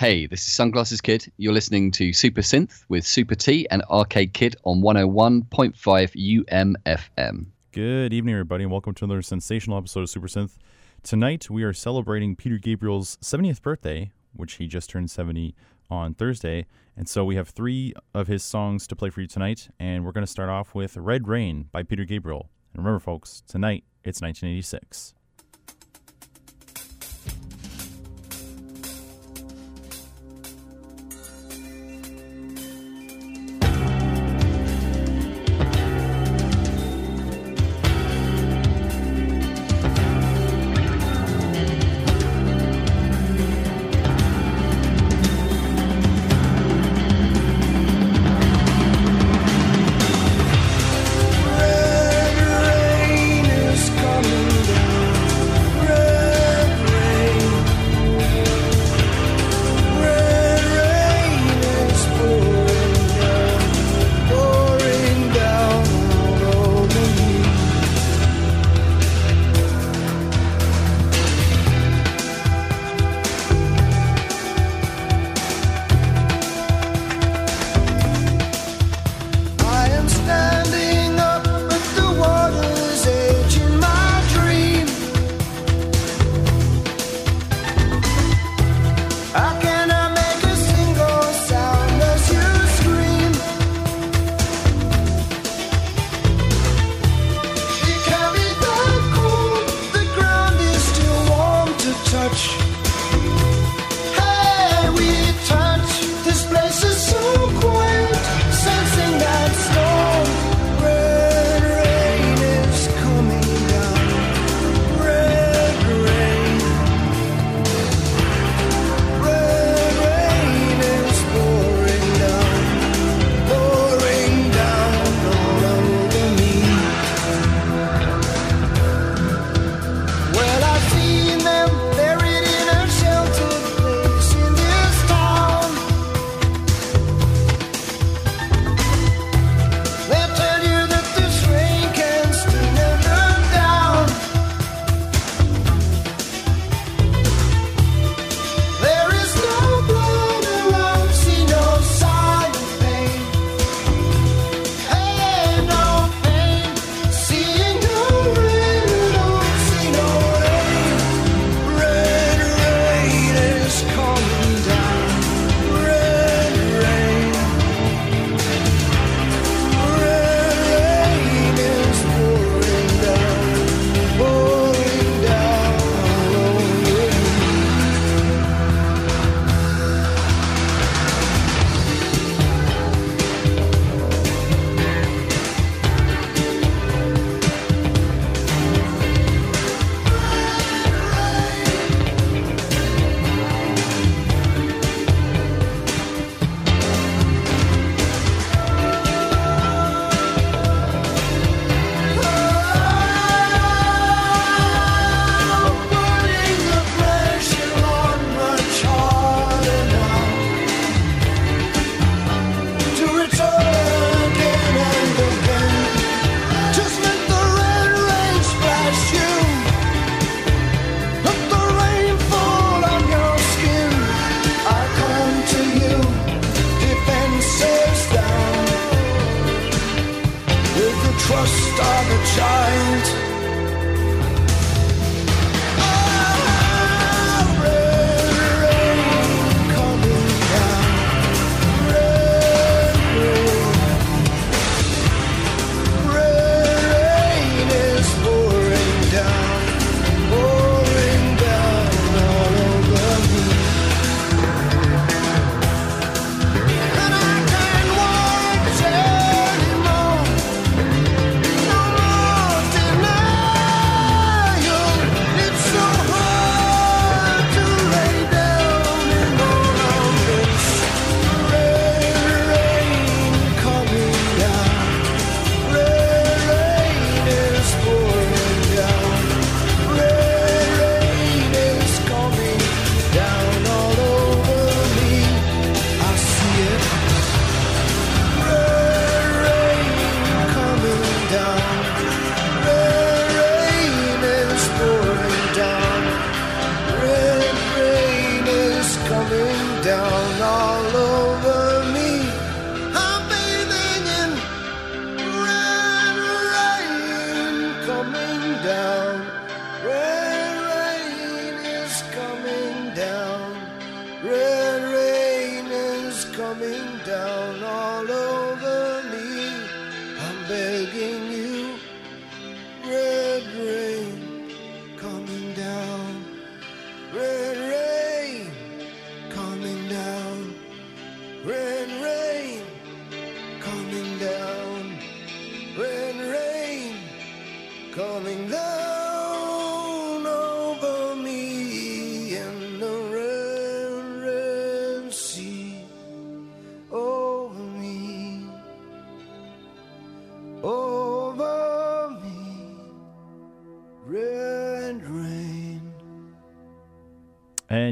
Hey, this is Sunglasses Kid. You're listening to Super Synth with Super T and Arcade Kid on 101.5 UMFM. Good evening, everybody, and welcome to another sensational episode of Super Synth. Tonight, we are celebrating Peter Gabriel's 70th birthday, which he just turned 70 on Thursday. And so we have three of his songs to play for you tonight, and we're going to start off with Red Rain by Peter Gabriel. And remember, folks, tonight it's 1986.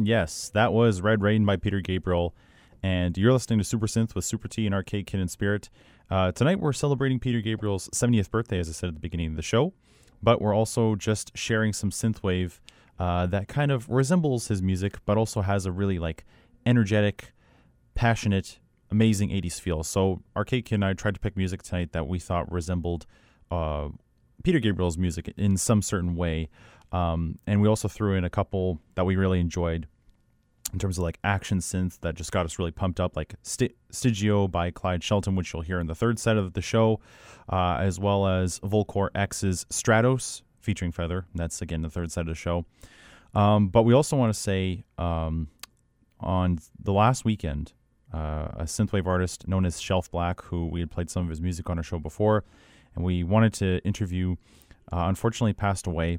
Yes, that was Red Rain by Peter Gabriel. And you're listening to Super Synth with Super T and Arcade Kid and Spirit. Uh, tonight we're celebrating Peter Gabriel's 70th birthday, as I said at the beginning of the show. But we're also just sharing some synthwave uh, that kind of resembles his music, but also has a really like energetic, passionate, amazing 80s feel. So Arcade Kid and I tried to pick music tonight that we thought resembled uh, Peter Gabriel's music in some certain way. Um, and we also threw in a couple that we really enjoyed in terms of like action synth that just got us really pumped up, like St- Stigio by Clyde Shelton, which you'll hear in the third set of the show, uh, as well as Volkor X's Stratos featuring Feather. That's again the third set of the show. Um, but we also want to say um, on the last weekend, uh, a synthwave artist known as Shelf Black, who we had played some of his music on our show before, and we wanted to interview, uh, unfortunately passed away.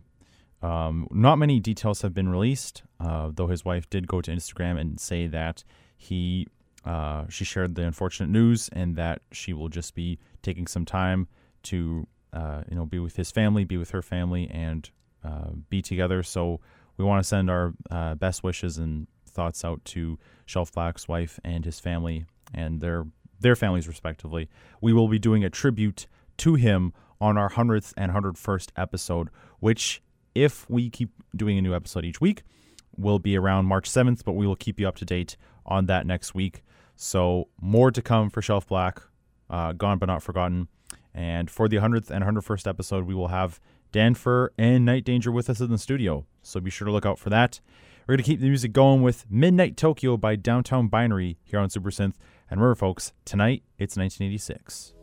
Um, not many details have been released, uh, though his wife did go to Instagram and say that he uh, she shared the unfortunate news and that she will just be taking some time to uh, you know be with his family, be with her family, and uh, be together. So we want to send our uh, best wishes and thoughts out to Shelf Black's wife and his family and their their families respectively. We will be doing a tribute to him on our 100th and 101st episode, which if we keep doing a new episode each week, will be around March 7th, but we will keep you up to date on that next week. So, more to come for Shelf Black, uh, Gone But Not Forgotten. And for the 100th and 101st episode, we will have Dan Fur and Night Danger with us in the studio. So, be sure to look out for that. We're going to keep the music going with Midnight Tokyo by Downtown Binary here on Super Synth. And remember, folks, tonight it's 1986.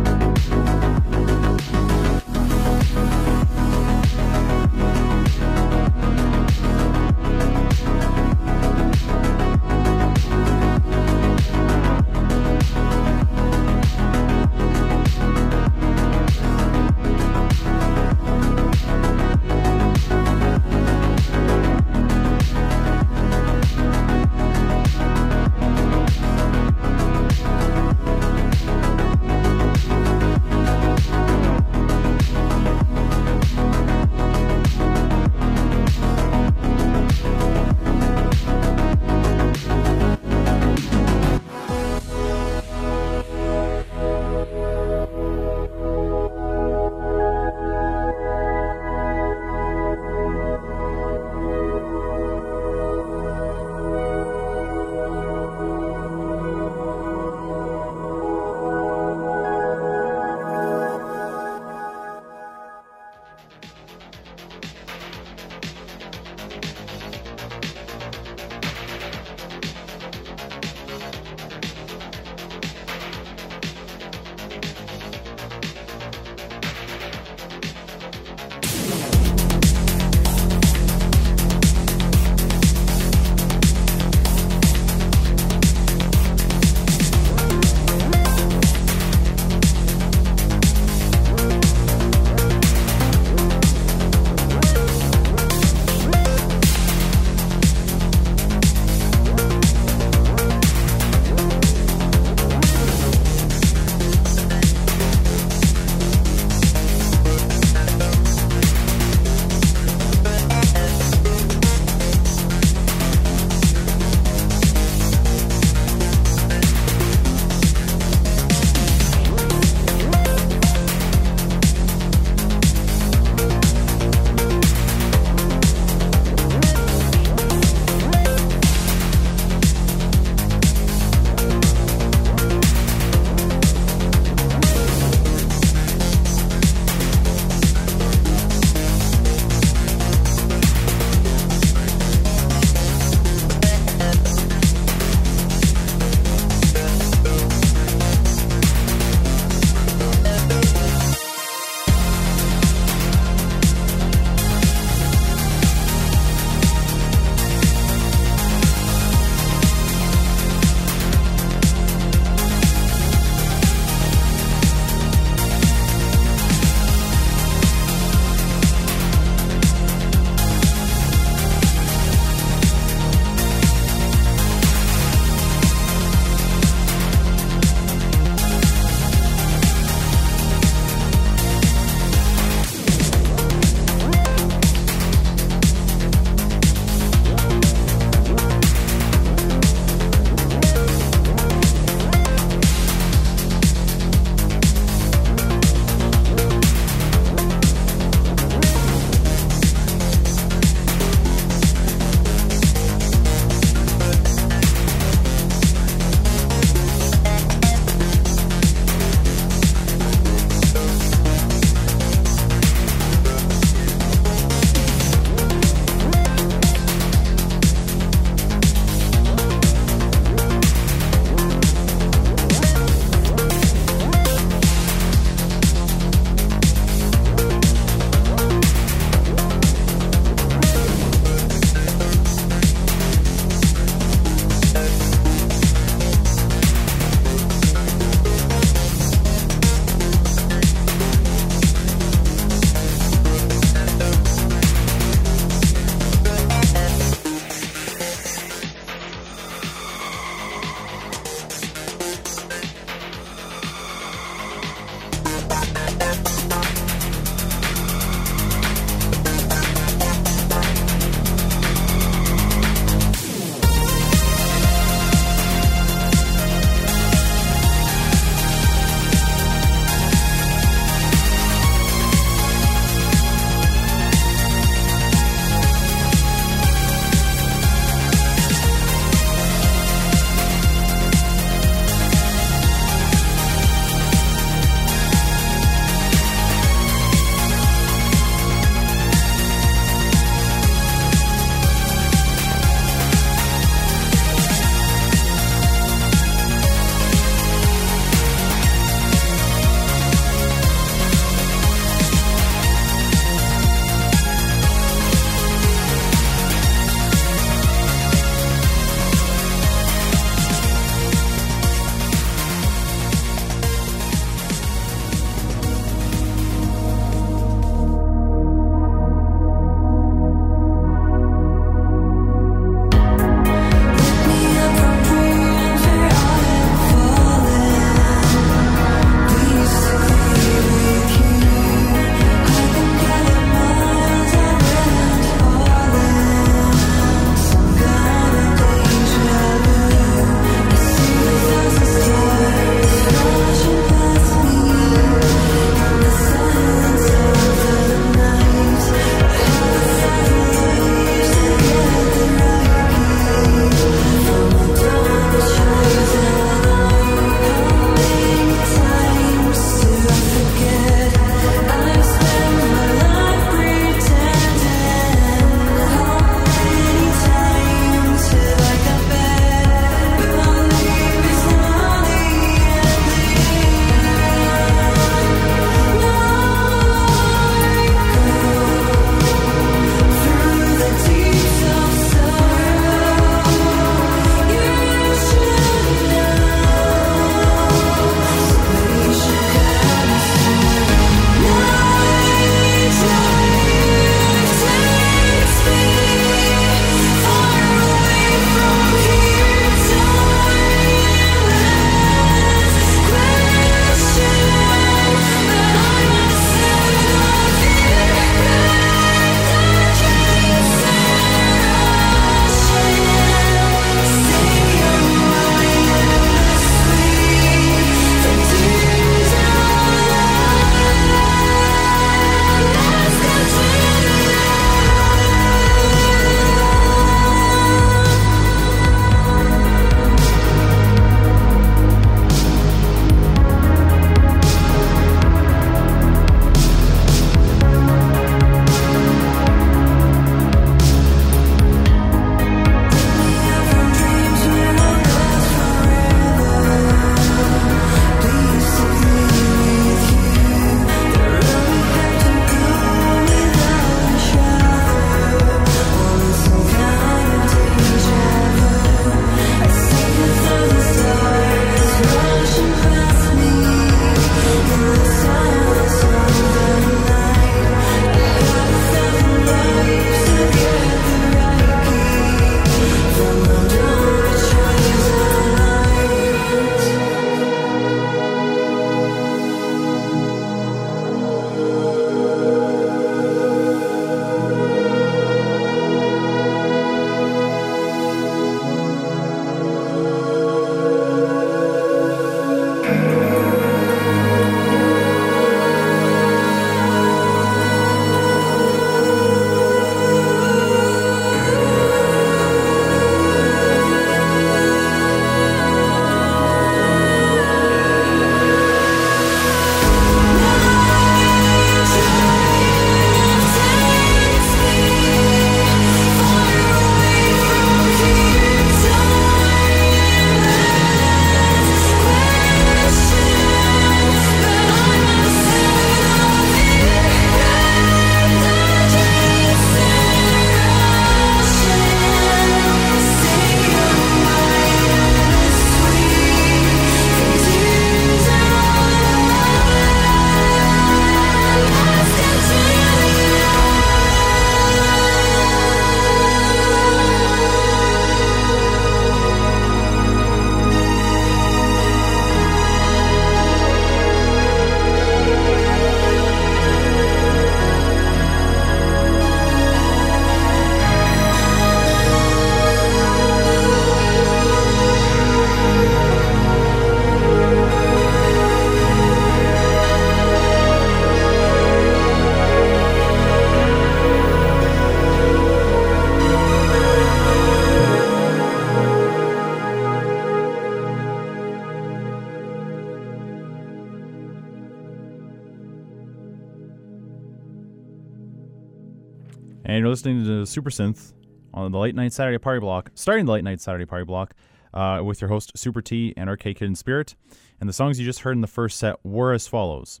Super Synth on the late night Saturday party block, starting the late night Saturday party block uh, with your host Super T and Arcade Kid in Spirit. And the songs you just heard in the first set were as follows: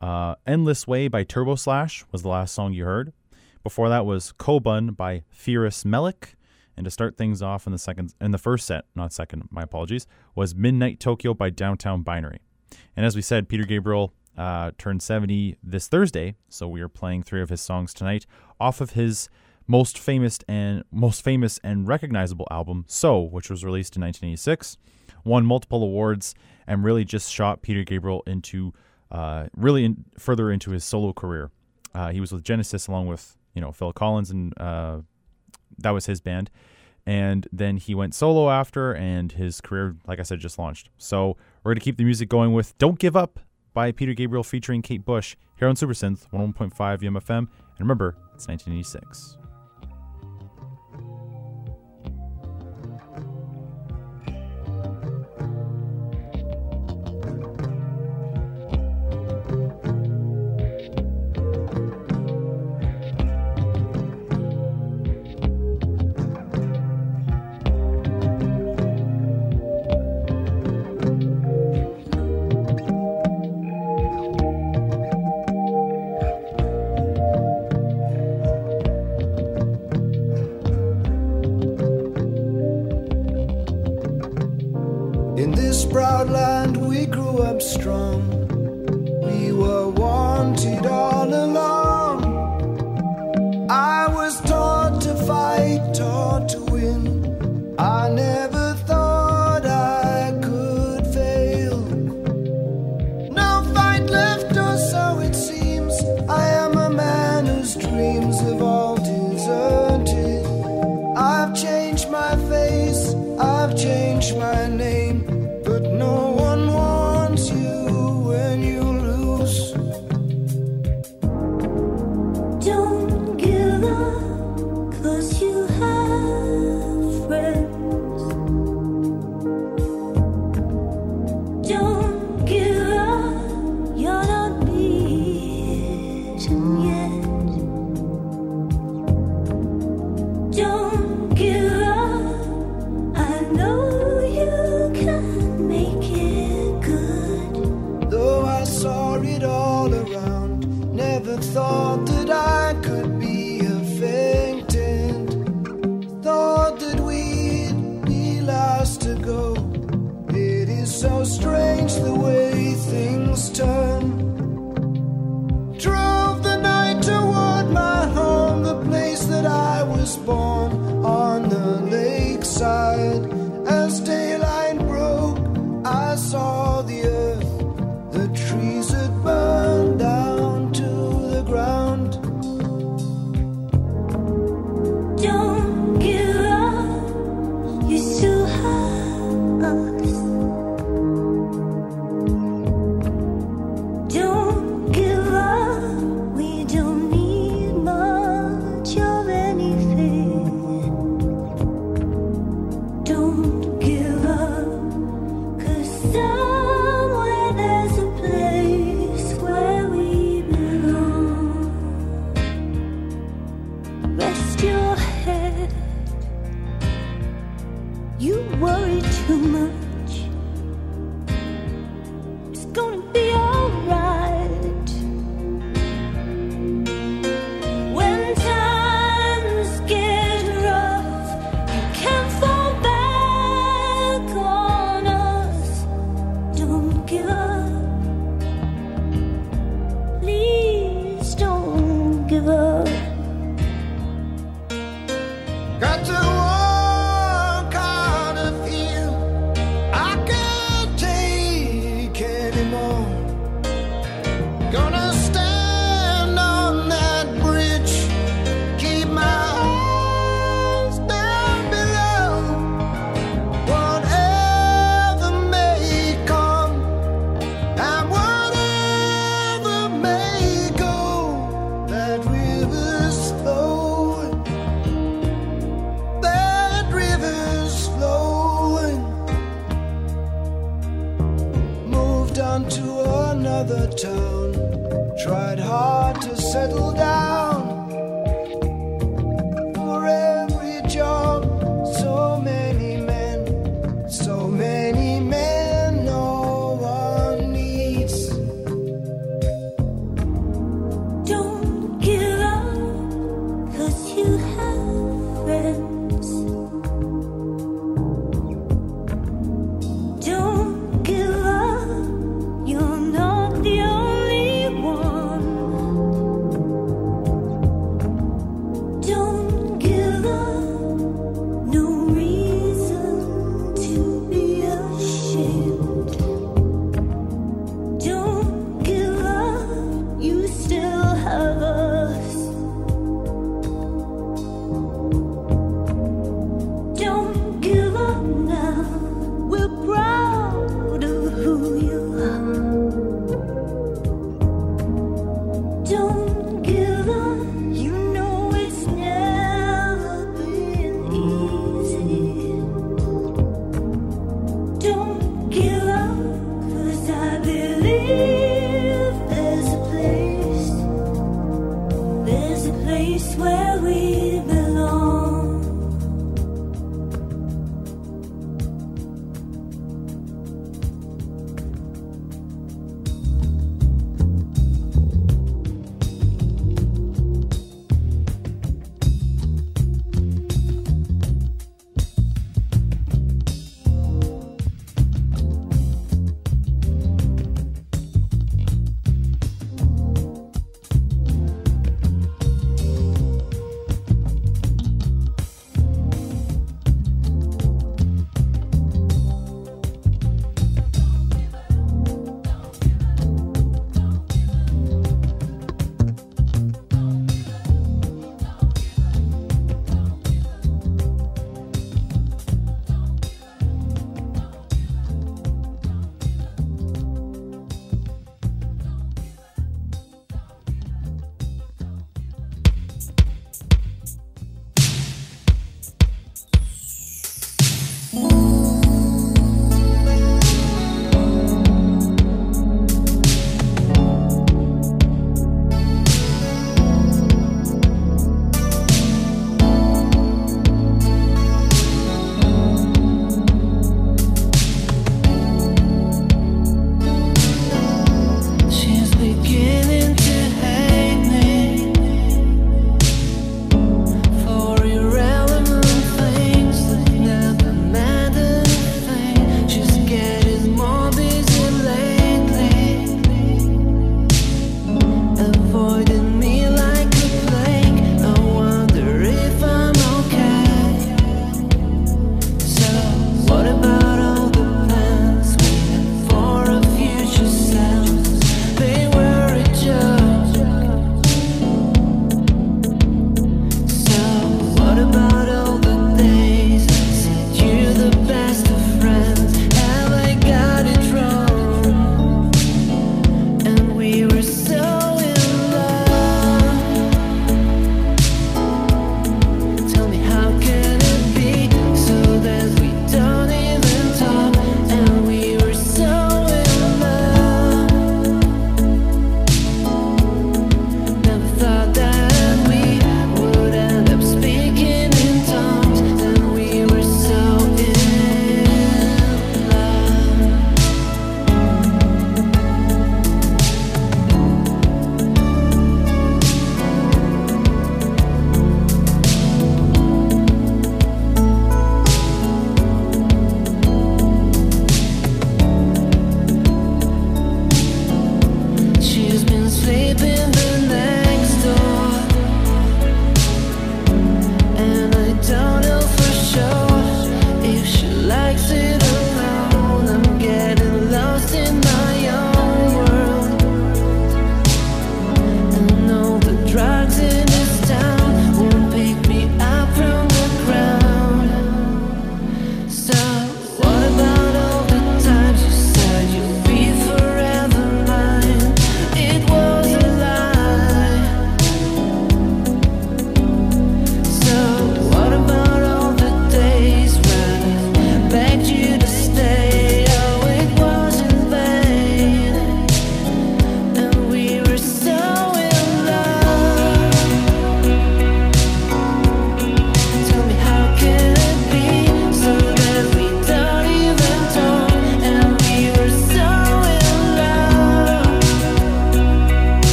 uh, "Endless Way" by Turbo Slash was the last song you heard. Before that was "Kobun" by Fierus Melik. And to start things off in the second, in the first set, not second, my apologies, was "Midnight Tokyo" by Downtown Binary. And as we said, Peter Gabriel uh, turned 70 this Thursday, so we are playing three of his songs tonight off of his most famous and most famous and recognizable album, So, which was released in 1986, won multiple awards, and really just shot Peter Gabriel into uh, really in, further into his solo career. Uh, he was with Genesis along with you know Phil Collins, and uh, that was his band. And then he went solo after, and his career, like I said, just launched. So we're going to keep the music going with Don't Give Up by Peter Gabriel featuring Kate Bush here on Super Synth 101.5 UMFM. And remember, it's 1986.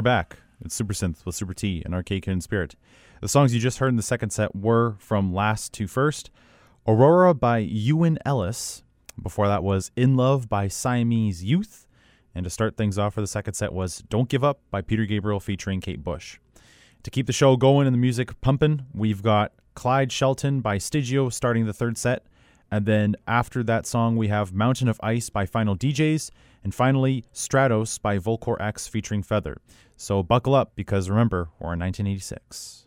We're back. It's Super Synth with Super T and Arcade Kid Spirit. The songs you just heard in the second set were from last to first Aurora by Ewan Ellis. Before that was In Love by Siamese Youth. And to start things off for the second set was Don't Give Up by Peter Gabriel featuring Kate Bush. To keep the show going and the music pumping, we've got Clyde Shelton by Stigio starting the third set. And then after that song, we have Mountain of Ice by Final DJs. And finally, Stratos by Volkor X featuring Feather. So buckle up because remember, we're in 1986.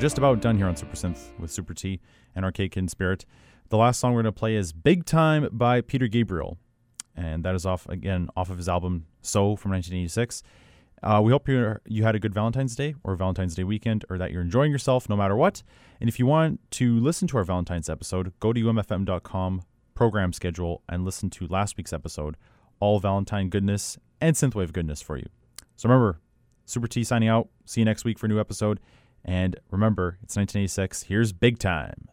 Just about done here on Super Synth with Super T and Arcade Kid Spirit. The last song we're going to play is Big Time by Peter Gabriel. And that is off, again, off of his album So from 1986. Uh, we hope you you had a good Valentine's Day or Valentine's Day weekend, or that you're enjoying yourself no matter what. And if you want to listen to our Valentine's episode, go to umfm.com program schedule and listen to last week's episode. All Valentine goodness and synthwave goodness for you. So remember, Super T signing out. See you next week for a new episode. And remember, it's 1986. Here's Big Time.